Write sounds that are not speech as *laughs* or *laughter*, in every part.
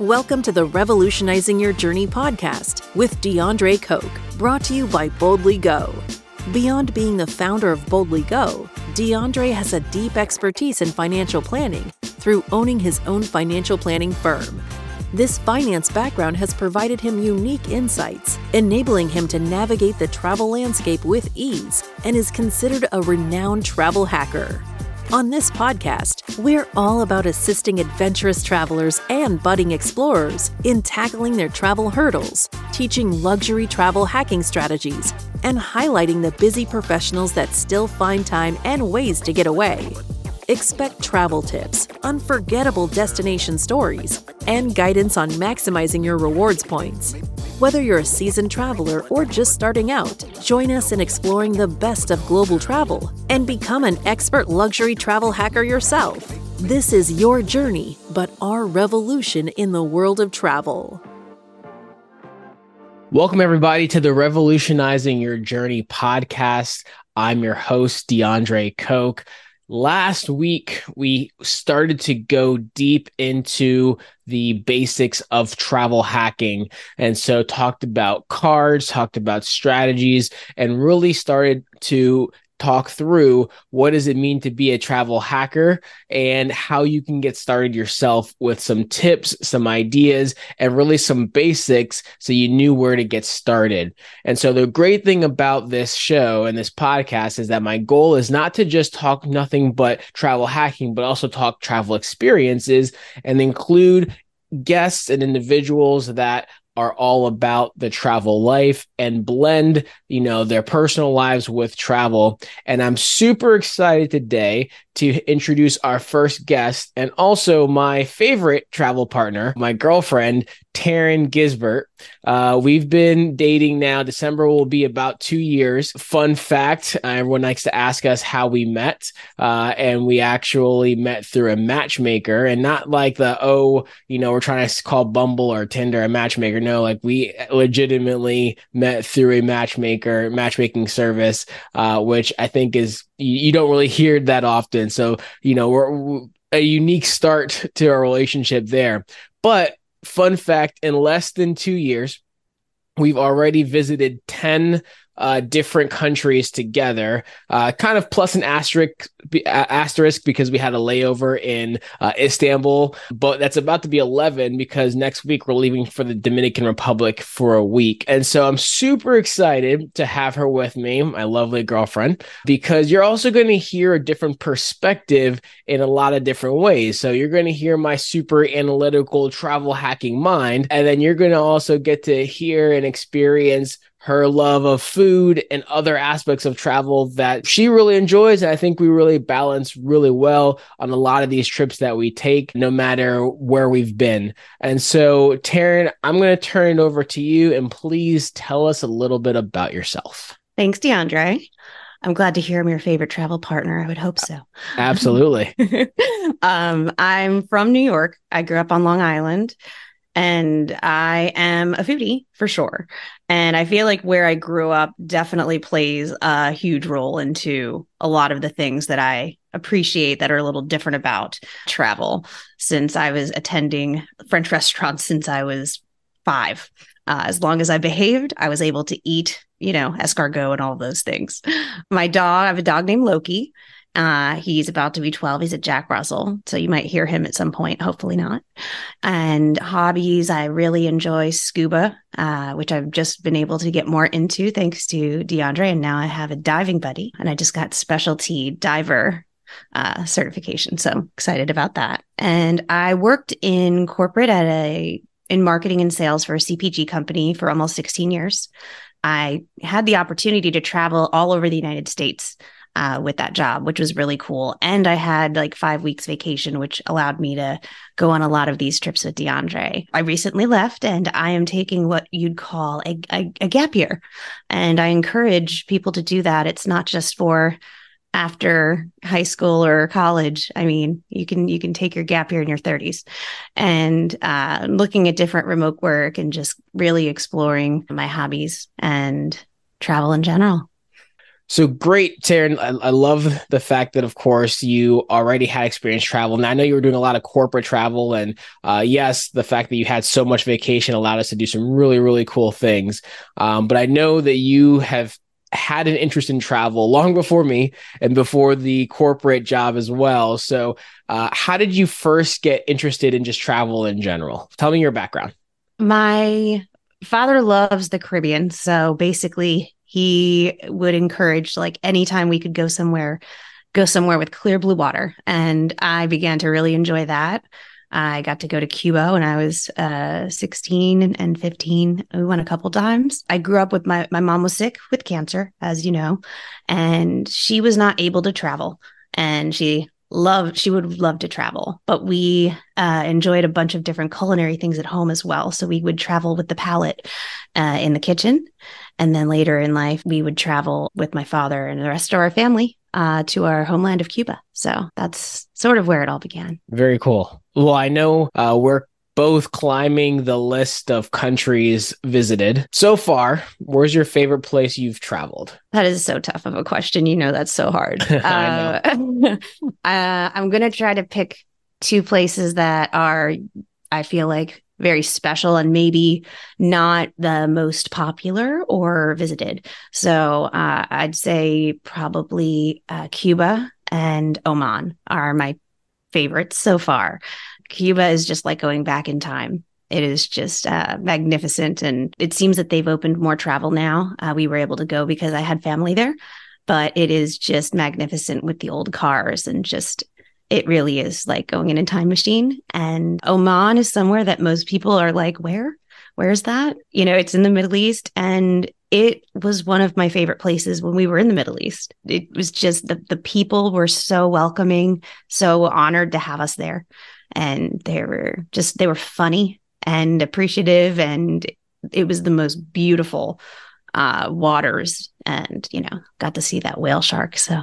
Welcome to the Revolutionizing Your Journey podcast with DeAndre Coke, brought to you by Boldly Go. Beyond being the founder of Boldly Go, DeAndre has a deep expertise in financial planning through owning his own financial planning firm. This finance background has provided him unique insights, enabling him to navigate the travel landscape with ease and is considered a renowned travel hacker. On this podcast, we're all about assisting adventurous travelers and budding explorers in tackling their travel hurdles, teaching luxury travel hacking strategies, and highlighting the busy professionals that still find time and ways to get away. Expect travel tips, unforgettable destination stories, and guidance on maximizing your rewards points. Whether you're a seasoned traveler or just starting out, join us in exploring the best of global travel and become an expert luxury travel hacker yourself. This is your journey, but our revolution in the world of travel. Welcome, everybody, to the Revolutionizing Your Journey podcast. I'm your host, DeAndre Coke. Last week, we started to go deep into the basics of travel hacking. And so, talked about cards, talked about strategies, and really started to talk through what does it mean to be a travel hacker and how you can get started yourself with some tips, some ideas, and really some basics so you knew where to get started. And so the great thing about this show and this podcast is that my goal is not to just talk nothing but travel hacking, but also talk travel experiences and include guests and individuals that are all about the travel life and blend, you know, their personal lives with travel. And I'm super excited today to introduce our first guest and also my favorite travel partner, my girlfriend, Taryn Gisbert. Uh, we've been dating now. December will be about two years. Fun fact uh, everyone likes to ask us how we met. Uh, and we actually met through a matchmaker and not like the, oh, you know, we're trying to call Bumble or Tinder a matchmaker. No, like we legitimately met through a matchmaker, matchmaking service, uh, which I think is, you, you don't really hear that often. So, you know, we're, a unique start to our relationship there. But fun fact in less than two years, we've already visited 10 uh, different countries together, uh, kind of plus an asterisk asterisk because we had a layover in uh, Istanbul, but that's about to be 11 because next week we're leaving for the Dominican Republic for a week. And so I'm super excited to have her with me, my lovely girlfriend, because you're also going to hear a different perspective in a lot of different ways. So you're going to hear my super analytical travel hacking mind, and then you're going to also get to hear and experience her love of food and other aspects of travel that she really enjoys. And I think we really balance really well on a lot of these trips that we take, no matter where we've been. And so, Taryn, I'm going to turn it over to you and please tell us a little bit about yourself. Thanks, DeAndre. I'm glad to hear I'm your favorite travel partner. I would hope so. Absolutely. *laughs* um, I'm from New York. I grew up on Long Island and I am a foodie for sure. And I feel like where I grew up definitely plays a huge role into a lot of the things that I appreciate that are a little different about travel since I was attending French restaurants since I was five. Uh, as long as I behaved, I was able to eat, you know, escargot and all those things. My dog, I have a dog named Loki. Uh, he's about to be 12. He's a Jack Russell. So you might hear him at some point, hopefully not. And hobbies, I really enjoy scuba, uh, which I've just been able to get more into thanks to DeAndre. And now I have a diving buddy and I just got specialty diver uh, certification. So I'm excited about that. And I worked in corporate at a in marketing and sales for a CPG company for almost 16 years. I had the opportunity to travel all over the United States uh, with that job, which was really cool. And I had like five weeks vacation, which allowed me to go on a lot of these trips with DeAndre. I recently left and I am taking what you'd call a, a, a gap year. And I encourage people to do that. It's not just for after high school or college i mean you can you can take your gap year in your 30s and uh, looking at different remote work and just really exploring my hobbies and travel in general So great, Taryn. I, I, love the fact that, of course, you already had experience travel. Now, I know you were doing a lot of corporate travel. And uh, yes, the fact that you had so much vacation allowed us to do some really, really cool things. Um, but I know that you have had an interest in travel long before me and before the corporate job as well. So, uh, how did you first get interested in just travel in general? Tell me your background. My father loves the Caribbean. So, basically, he would encourage like anytime we could go somewhere go somewhere with clear blue water. And i began to really enjoy that. I got to go to cuba when i was uh, 16 and 15 we went a couple times. I grew up with my my mom was sick with cancer as you know and she was not able to travel. And she love she would love to travel but we uh, enjoyed a bunch of different culinary things at home as well. So we would travel with the palate uh, in the kitchen and then later in life we would travel with my father and the rest of our family uh, to our homeland of cuba so that's sort of where it all began very cool well i know uh, we're both climbing the list of countries visited. So far, where's your favorite place you've traveled? That is so tough of a question. You know, that's so hard. *laughs* uh, *laughs* uh, I'm going to try to pick two places that are, I feel like, very special and maybe not the most popular or visited. So uh, I'd say probably uh, Cuba and Oman are my favorites so far. Cuba is just like going back in time. It is just uh, magnificent. And it seems that they've opened more travel now. Uh, we were able to go because I had family there, but it is just magnificent with the old cars and just it really is like going in a time machine. And Oman is somewhere that most people are like, where? Where's that? You know, it's in the Middle East and it was one of my favorite places when we were in the Middle East. It was just the, the people were so welcoming, so honored to have us there and they were just they were funny and appreciative and it was the most beautiful uh, waters and you know got to see that whale shark so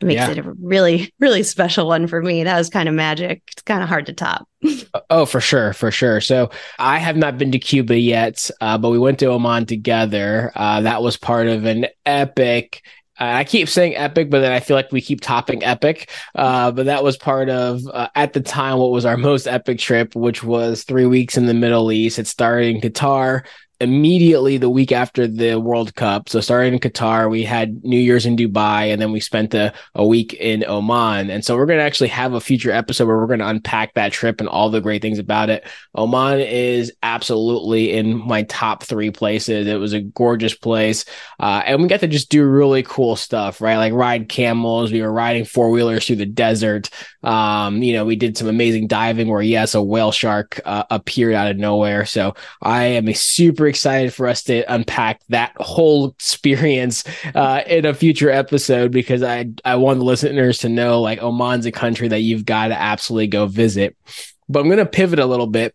it makes yeah. it a really *laughs* really special one for me that was kind of magic it's kind of hard to top *laughs* oh for sure for sure so i have not been to cuba yet uh, but we went to oman together uh, that was part of an epic I keep saying epic, but then I feel like we keep topping epic. Uh, but that was part of, uh, at the time, what was our most epic trip, which was three weeks in the Middle East. It started in Qatar, immediately the week after the World Cup. So starting in Qatar, we had New Year's in Dubai, and then we spent a, a week in Oman. And so we're going to actually have a future episode where we're going to unpack that trip and all the great things about it. Oman is absolutely in my top three places. It was a gorgeous place. Uh, and we got to just do really cool stuff, right? Like ride camels. We were riding four wheelers through the desert. Um, you know, we did some amazing diving where, yes, a whale shark uh, appeared out of nowhere. So I am a super excited for us to unpack that whole experience uh, in a future episode because I I want the listeners to know like Oman's a country that you've got to absolutely go visit. But I'm going to pivot a little bit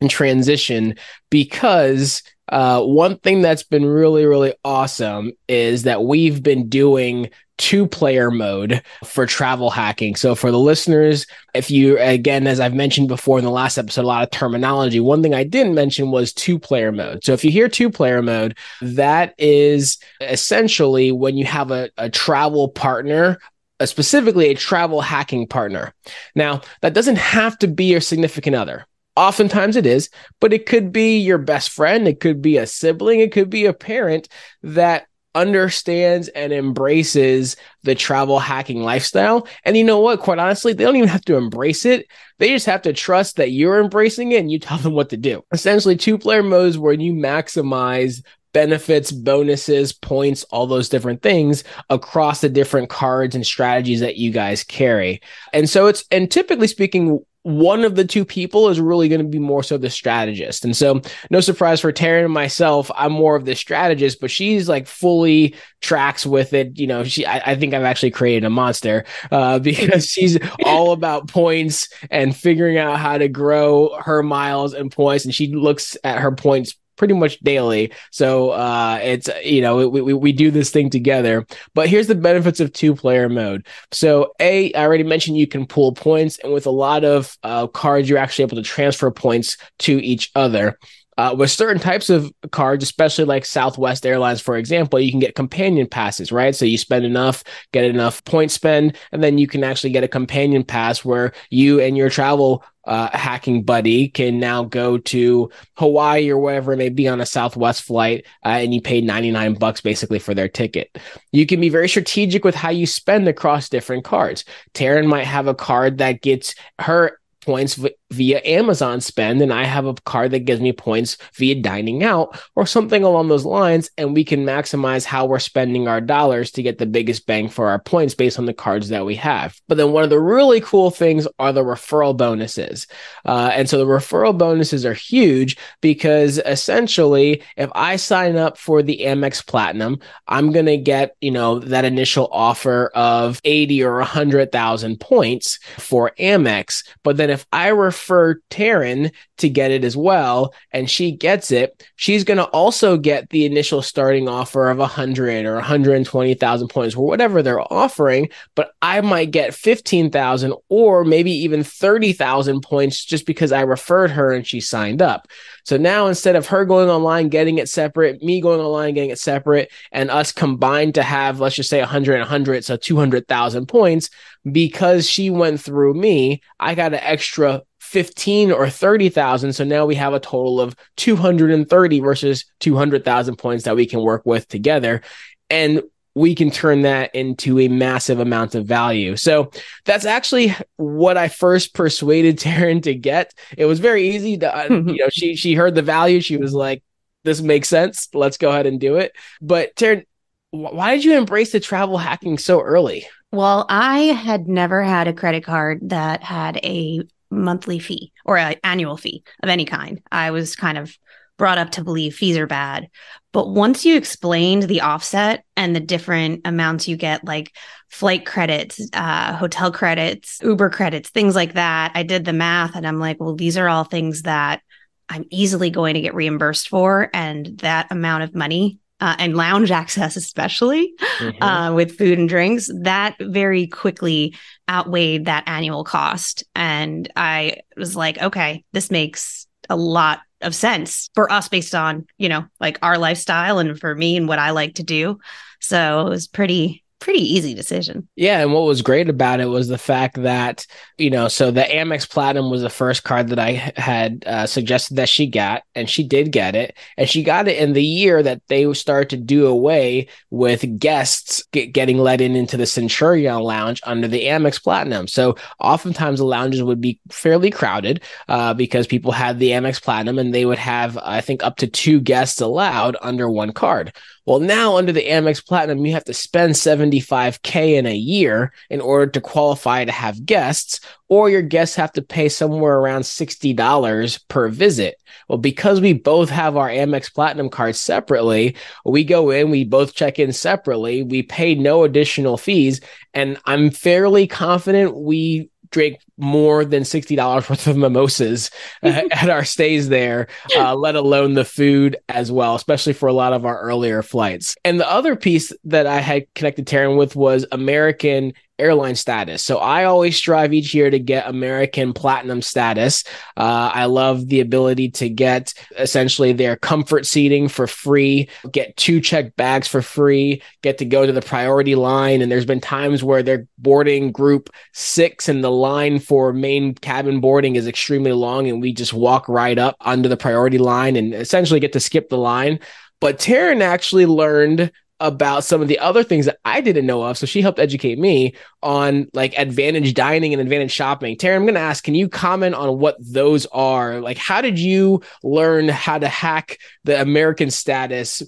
and transition because uh, one thing that's been really, really awesome is that we've been doing two player mode for travel hacking. So, for the listeners, if you, again, as I've mentioned before in the last episode, a lot of terminology. One thing I didn't mention was two player mode. So, if you hear two player mode, that is essentially when you have a, a travel partner specifically a travel hacking partner. Now, that doesn't have to be your significant other. Oftentimes it is, but it could be your best friend, it could be a sibling, it could be a parent that understands and embraces the travel hacking lifestyle. And you know what? Quite honestly, they don't even have to embrace it. They just have to trust that you're embracing it and you tell them what to do. Essentially, two player modes where you maximize benefits, bonuses, points, all those different things across the different cards and strategies that you guys carry. And so it's, and typically speaking, one of the two people is really going to be more so the strategist. And so, no surprise for Taryn and myself, I'm more of the strategist, but she's like fully tracks with it. You know, she, I, I think I've actually created a monster uh, *laughs* because she's all about points and figuring out how to grow her miles and points. And she looks at her points pretty much daily. So uh, it's you know we, we we do this thing together. But here's the benefits of two player mode. So a I already mentioned you can pull points, and with a lot of uh, cards, you're actually able to transfer points to each other. Uh, with certain types of cards, especially like Southwest Airlines, for example, you can get companion passes, right? So you spend enough, get enough point spend, and then you can actually get a companion pass where you and your travel uh, hacking buddy can now go to Hawaii or wherever it may be on a Southwest flight, uh, and you pay 99 bucks basically for their ticket. You can be very strategic with how you spend across different cards. Taryn might have a card that gets her points via Amazon spend, and I have a card that gives me points via dining out or something along those lines. And we can maximize how we're spending our dollars to get the biggest bang for our points based on the cards that we have. But then one of the really cool things are the referral bonuses. Uh, and so the referral bonuses are huge because essentially, if I sign up for the Amex Platinum, I'm going to get, you know, that initial offer of 80 or 100,000 points for Amex. But then if I refer Taryn to get it as well, and she gets it, she's going to also get the initial starting offer of 100 or 120,000 points or whatever they're offering. But I might get 15,000 or maybe even 30,000 points just because I referred her and she signed up. So now instead of her going online, getting it separate, me going online, getting it separate, and us combined to have, let's just say 100 and 100, so 200,000 points, because she went through me, I got an extra 15 or 30,000. So now we have a total of 230 versus 200,000 points that we can work with together. And we can turn that into a massive amount of value. So that's actually what I first persuaded *laughs* Taryn to get. It was very easy to, uh, *laughs* you know, she she heard the value. She was like, "This makes sense. Let's go ahead and do it." But Taryn, why did you embrace the travel hacking so early? Well, I had never had a credit card that had a monthly fee or an annual fee of any kind. I was kind of brought up to believe fees are bad. But once you explained the offset and the different amounts you get, like flight credits, uh, hotel credits, Uber credits, things like that, I did the math and I'm like, well, these are all things that I'm easily going to get reimbursed for. And that amount of money uh, and lounge access, especially mm-hmm. uh, with food and drinks, that very quickly outweighed that annual cost. And I was like, okay, this makes a lot of sense for us based on, you know, like our lifestyle and for me and what I like to do. So it was pretty pretty easy decision. Yeah, and what was great about it was the fact that you know, so the Amex Platinum was the first card that I had uh, suggested that she got, and she did get it, and she got it in the year that they started to do away with guests get, getting let in into the Centurion Lounge under the Amex Platinum. So oftentimes the lounges would be fairly crowded uh, because people had the Amex Platinum, and they would have I think up to two guests allowed under one card. Well, now under the Amex Platinum, you have to spend 75K in a year in order to qualify to have guests, or your guests have to pay somewhere around $60 per visit. Well, because we both have our Amex Platinum cards separately, we go in, we both check in separately, we pay no additional fees, and I'm fairly confident we drank more than $60 worth of mimosas uh, *laughs* at our stays there, uh, let alone the food as well, especially for a lot of our earlier flights. And the other piece that I had connected Taryn with was American airline status. So I always strive each year to get American platinum status. Uh, I love the ability to get essentially their comfort seating for free, get two checked bags for free, get to go to the priority line. And there's been times where they're boarding group six and the line for main cabin boarding is extremely long. And we just walk right up under the priority line and essentially get to skip the line. But Taryn actually learned about some of the other things that I didn't know of. So she helped educate me on like advantage dining and advantage shopping. Taryn, I'm going to ask, can you comment on what those are? Like, how did you learn how to hack the American status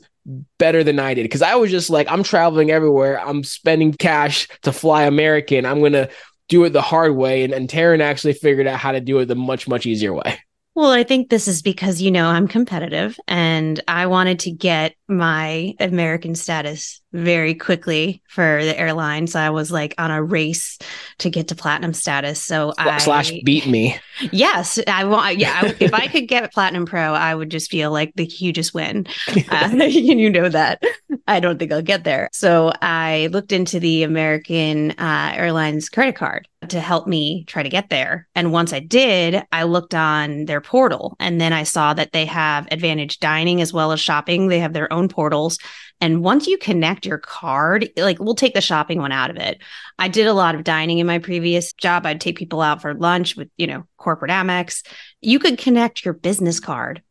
better than I did? Because I was just like, I'm traveling everywhere. I'm spending cash to fly American. I'm going to do it the hard way. And, and Taryn actually figured out how to do it the much, much easier way. Well, I think this is because, you know, I'm competitive and I wanted to get my American status very quickly for the airlines. I was like on a race to get to platinum status. So I slash beat me. Yes, I want. Yeah, I, if I *laughs* could get platinum pro, I would just feel like the hugest win. *laughs* Uh, *laughs* you know that. I don't think I'll get there. So I looked into the American uh, Airlines credit card to help me try to get there. And once I did, I looked on their portal and then I saw that they have advantage dining as well as shopping. They have their own portals. And once you connect your card, like we'll take the shopping one out of it. I did a lot of dining in my previous job. I'd take people out for lunch with, you know, corporate Amex. You could connect your business card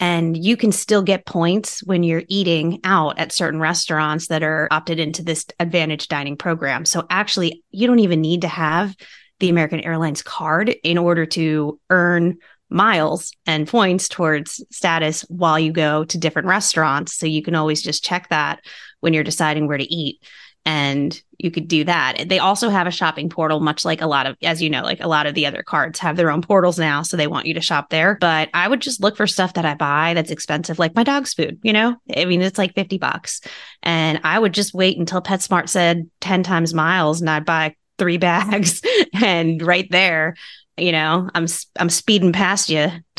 and you can still get points when you're eating out at certain restaurants that are opted into this advantage dining program. So actually, you don't even need to have the American Airlines card in order to earn miles and points towards status while you go to different restaurants. So you can always just check that when you're deciding where to eat. And you could do that. They also have a shopping portal, much like a lot of, as you know, like a lot of the other cards have their own portals now. So they want you to shop there. But I would just look for stuff that I buy that's expensive, like my dog's food, you know? I mean, it's like 50 bucks. And I would just wait until PetSmart said 10 times miles and I'd buy three *laughs* bags. and right there, you know, I'm I'm speeding past you *laughs*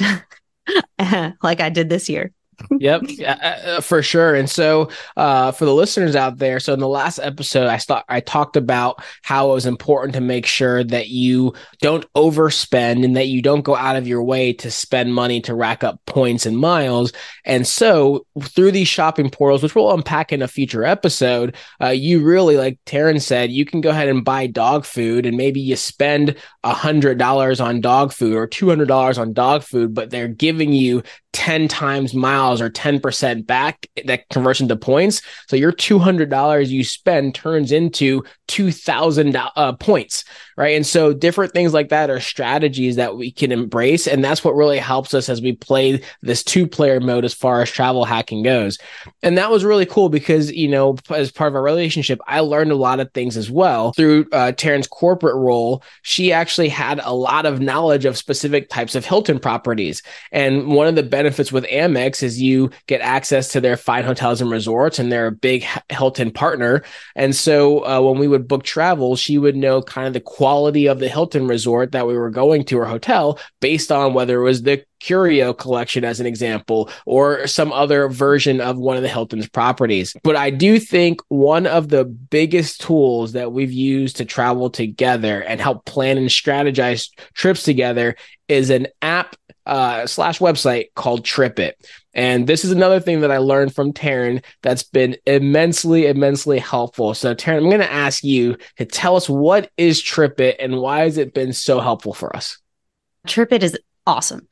like I did this year yep, *laughs* uh, uh, for sure. And so, uh, for the listeners out there, so in the last episode, I thought I talked about how it was important to make sure that you don't overspend and that you don't go out of your way to spend money to rack up points and miles. And so, through these shopping portals, which we'll unpack in a future episode, uh, you really, like Taryn said, you can go ahead and buy dog food, and maybe you spend a hundred dollars on dog food or two hundred dollars on dog food, but they're giving you 10 times miles or 10% back that conversion to points. So your $200 you spend turns into 2000 uh, points, right? And so different things like that are strategies that we can embrace. And that's what really helps us as we play this two player mode as far as travel hacking goes. And that was really cool because, you know, as part of our relationship, I learned a lot of things as well through uh, Taryn's corporate role. She actually had a lot of knowledge of specific types of Hilton properties. And one of the benefits with Amex is you get access to their fine hotels and resorts, and they're a big Hilton partner. And so uh, when we would book travel, she would know kind of the quality of the Hilton resort that we were going to or hotel based on whether it was the Curio collection, as an example, or some other version of one of the Hilton's properties. But I do think one of the biggest tools that we've used to travel together and help plan and strategize trips together is an app uh, slash website called TripIt. And this is another thing that I learned from Taryn that's been immensely, immensely helpful. So, Taryn, I'm going to ask you to tell us what is TripIt and why has it been so helpful for us? TripIt is awesome.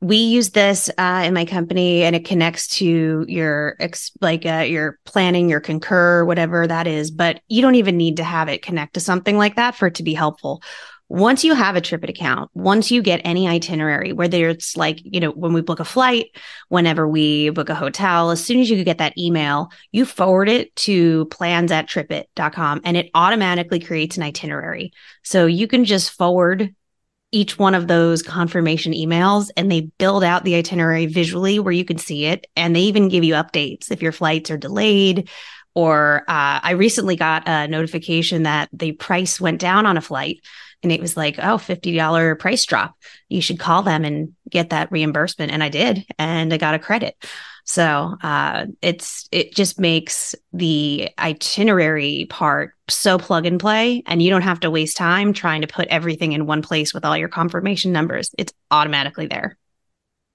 We use this uh, in my company, and it connects to your ex- like uh, your planning, your Concur, whatever that is. But you don't even need to have it connect to something like that for it to be helpful once you have a TripIt account, once you get any itinerary, whether it's like, you know, when we book a flight, whenever we book a hotel, as soon as you get that email, you forward it to plans at tripit.com and it automatically creates an itinerary. So you can just forward each one of those confirmation emails and they build out the itinerary visually where you can see it. And they even give you updates if your flights are delayed. Or uh, I recently got a notification that the price went down on a flight and it was like, oh, $50 price drop. You should call them and get that reimbursement. And I did, and I got a credit. So uh, it's it just makes the itinerary part so plug and play, and you don't have to waste time trying to put everything in one place with all your confirmation numbers. It's automatically there.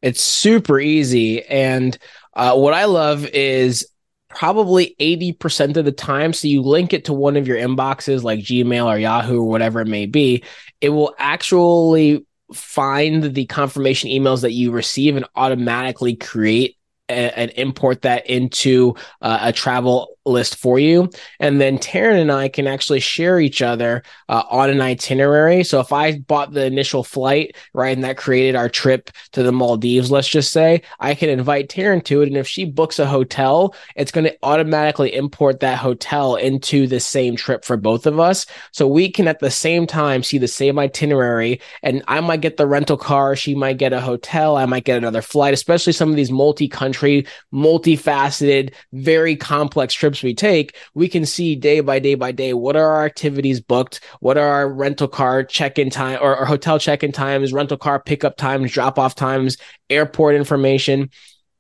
It's super easy, and uh, what I love is probably 80% of the time. So you link it to one of your inboxes like Gmail or Yahoo or whatever it may be. It will actually find the confirmation emails that you receive and automatically create and import that into uh, a travel list for you. And then Taryn and I can actually share each other uh, on an itinerary. So if I bought the initial flight, right, and that created our trip to the Maldives, let's just say, I can invite Taryn to it. And if she books a hotel, it's going to automatically import that hotel into the same trip for both of us. So we can at the same time see the same itinerary. And I might get the rental car, she might get a hotel, I might get another flight, especially some of these multi country, multifaceted, very complex trips we take. We can see day by day by day what are our activities booked, what are our rental car check in time or, or hotel check in times, rental car pickup times, drop off times, airport information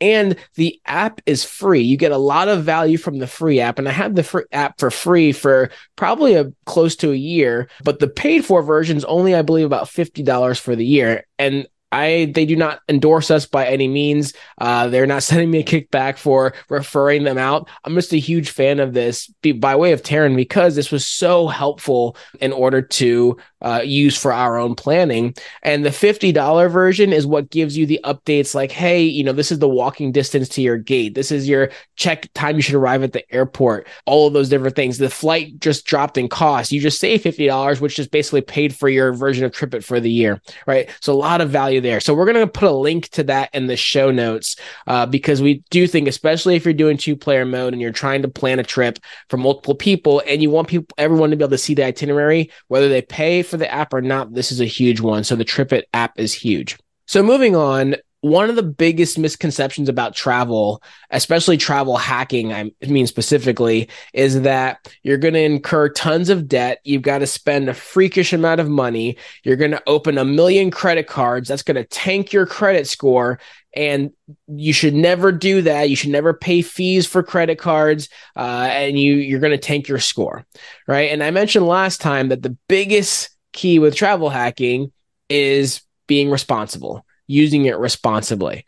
and the app is free. You get a lot of value from the free app, and I had the free app for free for probably a close to a year. But the paid for version is only, I believe, about fifty dollars for the year, and I they do not endorse us by any means. Uh, they're not *laughs* sending me a kickback for referring them out. I'm just a huge fan of this by way of Taryn because this was so helpful in order to uh, use for our own planning. And the $50 version is what gives you the updates like, hey, you know, this is the walking distance to your gate. This is your check time you should arrive at the airport. All of those different things. The flight just dropped in cost. You just save $50, which just basically paid for your version of TripIt for the year, right? So a lot of value there. So we're going to put a link to that in the show notes uh, because we do think, especially if you're doing two player mode and you're trying to plan a trip for multiple people and you want people, everyone to be able to see the itinerary, whether they pay for the app or not, this is a huge one. So the TripIt app is huge. So moving on, one of the biggest misconceptions about travel, especially travel hacking, I mean specifically, is that you're going to incur tons of debt. You've got to spend a freakish amount of money. You're going to open a million credit cards. That's going to tank your credit score. And you should never do that. You should never pay fees for credit cards, uh, and you you're going to tank your score, right? And I mentioned last time that the biggest key with travel hacking is being responsible using it responsibly.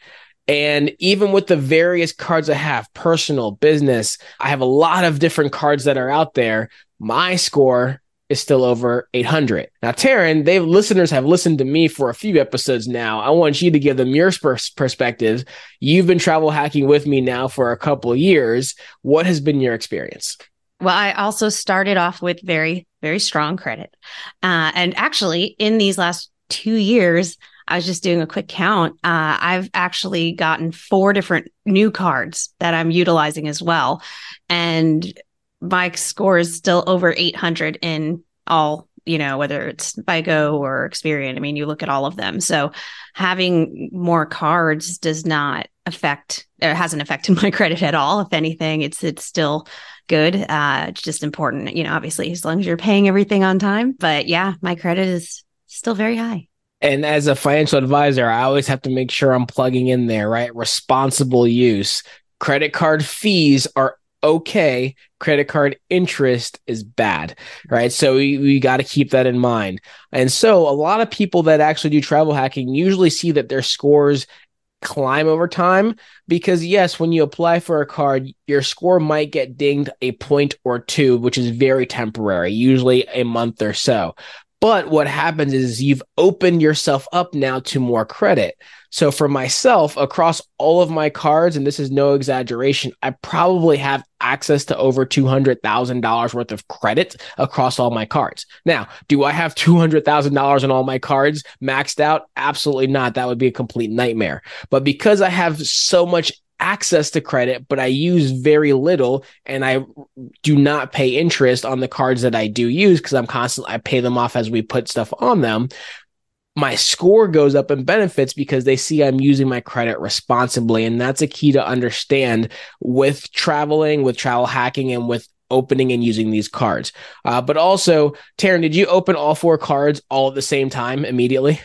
And even with the various cards I have, personal, business, I have a lot of different cards that are out there. My score is still over 800. Now, Taryn, they listeners have listened to me for a few episodes now. I want you to give them your perspective. You've been travel hacking with me now for a couple of years. What has been your experience? Well, I also started off with very, very strong credit. Uh, and actually, in these last two years, I was just doing a quick count. Uh, I've actually gotten four different new cards that I'm utilizing as well. And my score is still over 800 in all, you know, whether it's Go or Experian. I mean, you look at all of them. So having more cards does not affect, it hasn't affected *laughs* my credit at all. If anything, it's, it's still good. Uh, it's just important, you know, obviously, as long as you're paying everything on time. But yeah, my credit is still very high. And as a financial advisor, I always have to make sure I'm plugging in there, right? Responsible use. Credit card fees are okay. Credit card interest is bad, right? So we, we got to keep that in mind. And so a lot of people that actually do travel hacking usually see that their scores climb over time because yes when you apply for a card your score might get dinged a point or two which is very temporary usually a month or so but what happens is you've opened yourself up now to more credit. So for myself, across all of my cards, and this is no exaggeration, I probably have access to over $200,000 worth of credit across all my cards. Now, do I have $200,000 on all my cards maxed out? Absolutely not. That would be a complete nightmare. But because I have so much access to credit, but I use very little and I do not pay interest on the cards that I do use because I'm constantly, I pay them off as we put stuff on them. My score goes up in benefits because they see I'm using my credit responsibly. And that's a key to understand with traveling, with travel hacking, and with opening and using these cards. Uh, but also, Taryn, did you open all four cards all at the same time immediately?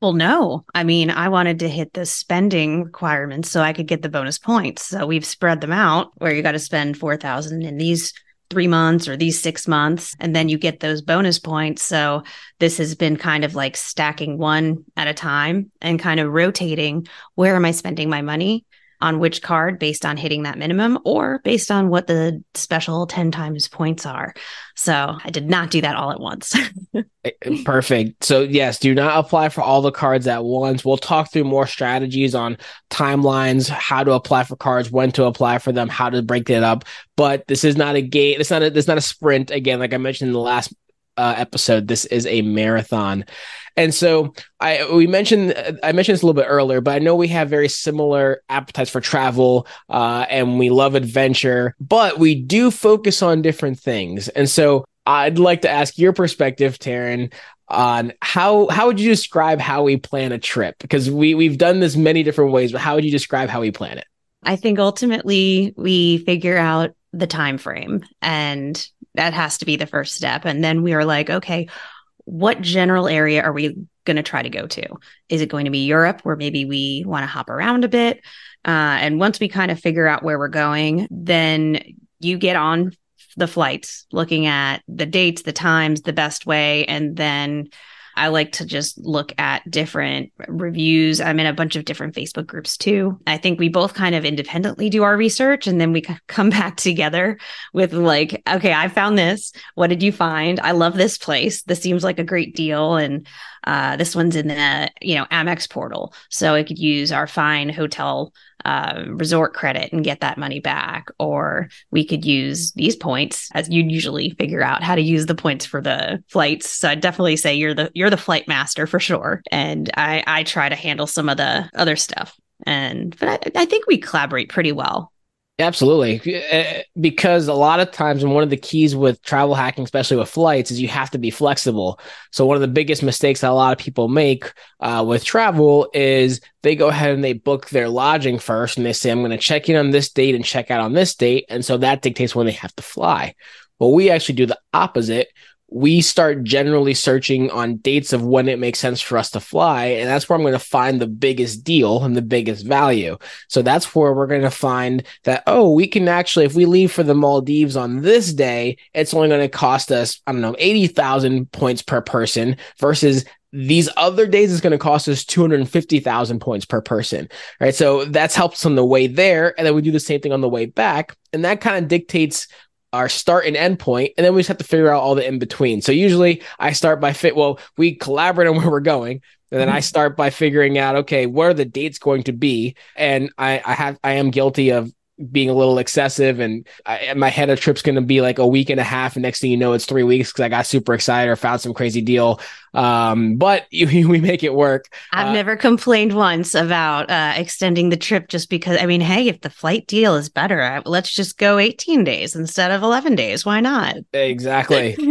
Well, no. I mean, I wanted to hit the spending requirements so I could get the bonus points. So we've spread them out where you got to spend 4000 in these 3 months or these 6 months and then you get those bonus points. So this has been kind of like stacking one at a time and kind of rotating where am I spending my money? On which card based on hitting that minimum or based on what the special 10 times points are. So I did not do that all at once. *laughs* Eh, eh, perfect. So, yes, do not apply for all the cards at once. We'll talk through more strategies on timelines, how to apply for cards, when to apply for them, how to break it up. But this is not a game. It's not a, it's not a sprint. Again, like I mentioned in the last uh, episode, this is a marathon. And so I we mentioned I mentioned this a little bit earlier, but I know we have very similar appetites for travel uh, and we love adventure, but we do focus on different things. And so I'd like to ask your perspective, Taryn, on how how would you describe how we plan a trip? Because we we've done this many different ways, but how would you describe how we plan it? I think ultimately we figure out the time frame and that has to be the first step and then we are like okay what general area are we going to try to go to? Is it going to be Europe, where maybe we want to hop around a bit? Uh, and once we kind of figure out where we're going, then you get on the flights, looking at the dates, the times, the best way, and then I like to just look at different reviews. I'm in a bunch of different Facebook groups too. I think we both kind of independently do our research and then we *laughs* come back together with like, okay, I found this. What did you find? I love this place. This seems like a great deal. And uh, this one's in the, you know, Amex portal. So it could use our fine hotel uh, resort credit and get that money back. Or we could use these points as you'd usually figure out how to use the points for the flights. So I definitely say you're the you're the flight master for sure. And I I try to handle some of the other stuff. And but I, I think we collaborate pretty well. Absolutely. Eh, because a lot of times, and one of the keys with travel hacking, especially with flights, is you have to be flexible. So, one of the biggest mistakes that a lot of people make uh, with travel is they go ahead and they book their lodging first and they say, I'm going to check in on this date and check out on this date. And so that dictates when they have to fly. Well, we actually do the opposite we start generally searching on dates of when it makes sense for us to fly. And that's where I'm going to find the biggest deal and the biggest value. So that's where we're going to find that, oh, we can actually, if we leave for the Maldives on this day, it's only going to cost us, I don't know, 80,000 points per person versus these other days it's going to cost us 250,000 points per person, right? So that's helps on the way there. And then we do the same thing on the way back. And that kind of dictates our start and end point, and then we just have to figure out all the in between. So usually I start by fit. Well, we collaborate on *laughs* where we're going, and then I mm-hmm. start by figuring out okay, what are the dates going to be? And I, I have I am guilty of being a little excessive and I, my head of trip's going to be like a week and a half and next thing you know it's three weeks because i got super excited or found some crazy deal. Um, but *laughs* you, we make it work. I've uh, never complained once about uh, extending the trip just because i mean hey if the flight deal is better I, let's just go 18 days instead of 11 days. Why not? Exactly. *laughs*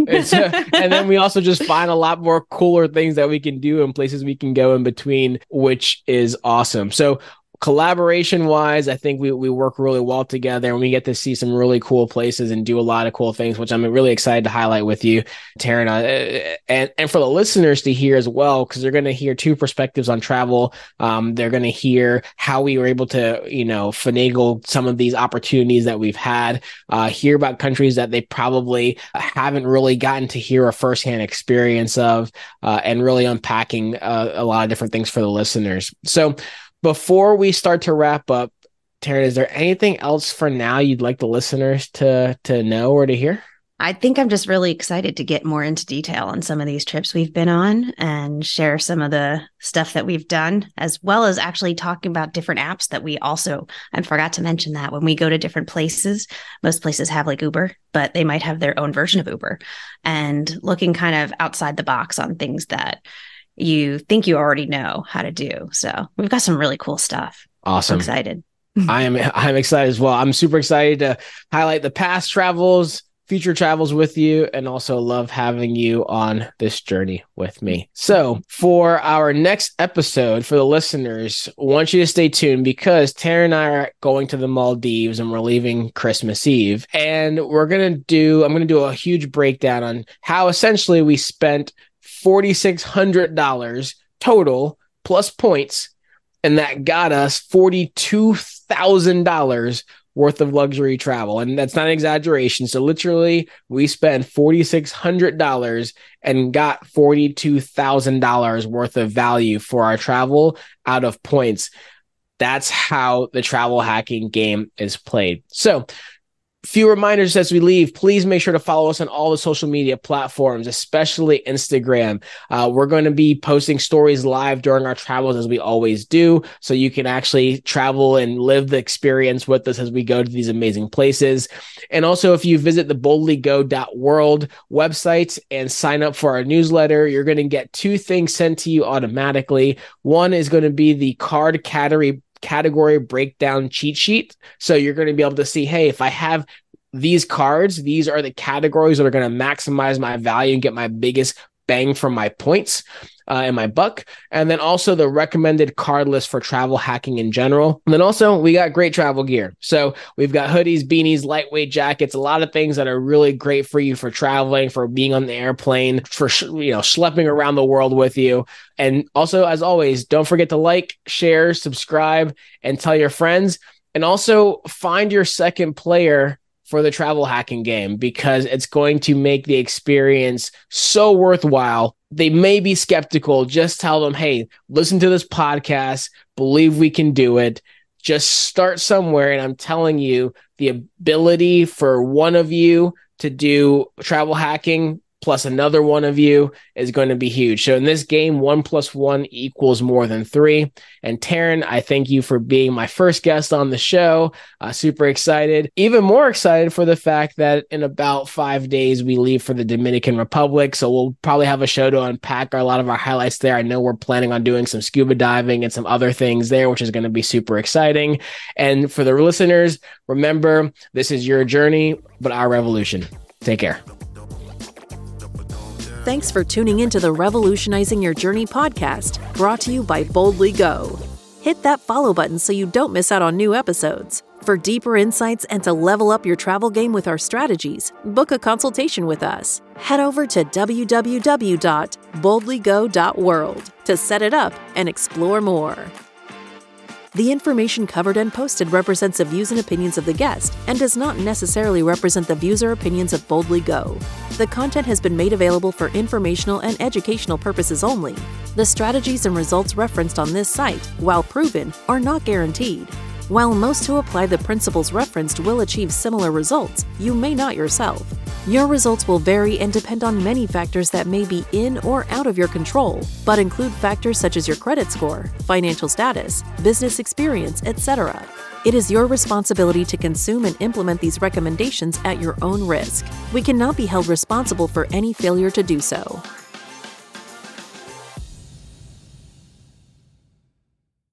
And then we also just find a lot more cooler things that we can do and places we can go in between which is awesome. So collaboration wise, I think we, we work really well together and we get to see some really cool places and do a lot of cool things, which I'm really excited to highlight with you, Taryn. Uh, and, and for the listeners to hear as well, because they're going to hear two perspectives on travel. Um, they're going to hear how we were able to, you know, finagle some of these opportunities that we've had, uh, hear about countries that they probably haven't really gotten to hear a firsthand experience of, uh, and really unpacking uh, a lot of different things for the listeners. So, before we start to wrap up, Taryn, is there anything else for now you'd like the listeners to to know or to hear? I think I'm just really excited to get more into detail on some of these trips we've been on and share some of the stuff that we've done, as well as actually talking about different apps that we also, I forgot to mention that when we go to different places, most places have like Uber, but they might have their own version of Uber and looking kind of outside the box on things that you think you already know how to do. So we've got some really cool stuff. Awesome. I'm excited. I am *laughs* I'm excited as well. I'm super excited to highlight the past travels, future travels with you, and also love having you on this journey with me. So for our next episode, for the listeners, I want you to stay tuned because Taryn and I are going to the Maldives and we're leaving Christmas Eve. And we're gonna do I'm gonna do a huge breakdown on how essentially we spent $4,600 total plus points. And that got us $42,000 worth of luxury travel. And that's not an exaggeration. So literally, we spent $4,600 and got $42,000 worth of value for our travel out of points. That's how the travel hacking game is played. So, few reminders as we leave. Please make sure to follow us on all the social media platforms especially instagram. Uh, we're going to be posting stories live during our travels as we always do so you can actually travel and live the experience with us as we go to these amazing places. And also if you visit the boldlygo.world website and sign up for our newsletter you're going to get two things sent to you automatically. One is going to be the card category category breakdown cheat sheet. So you're going to be able to see, hey, if I have these cards, these are the categories that are going to maximize my value and get my biggest bang from my points uh, in my buck. And then also the recommended card list for travel hacking in general. And then also we got great travel gear. So we've got hoodies, beanies, lightweight jackets, a lot of things that are really great for you for traveling, for being on the airplane, for you know schlepping around the world with you. And also, as always, don't forget to like, share, subscribe, and tell your friends. And also find your second player for the travel hacking game because it's going to make the experience so worthwhile. They may be skeptical. Just tell them, hey, listen to this podcast, believe we can do it. Just start somewhere. And I'm telling you, the ability for one of you to do travel hacking plus another one of you is going to be huge. So in this game, one plus one equals more than three. And Taryn, I thank you for being my first guest on the show. Uh, super excited. Even more excited for the fact that in about five days, we leave for the Dominican Republic. So we'll probably have a show to unpack a lot of our highlights there. I know we're planning on doing some scuba diving and some other things there, which is going to be super exciting. And for the listeners, remember, this is your journey, but our revolution. Take care. Thanks for tuning into the Revolutionizing Your Journey podcast, brought to you by Boldly Go. Hit that follow button so you don't miss out on new episodes. For deeper insights and to level up your travel game with our strategies, book a consultation with us. Head over to www.boldlygo.world to set it up and explore more. The information covered and posted represents the views and opinions of the guest and does not necessarily represent the views or opinions of Boldly Go. The content has been made available for informational and educational purposes only. The strategies and results referenced on this site, while proven, are not guaranteed. While most who apply the principles referenced will achieve similar results, you may not yourself. Your results will vary and depend on many factors that may be in or out of your control, but include factors such as your credit score, financial status, business experience, etc. It is your responsibility to consume and implement these recommendations at your own risk. We cannot be held responsible for any failure to do so.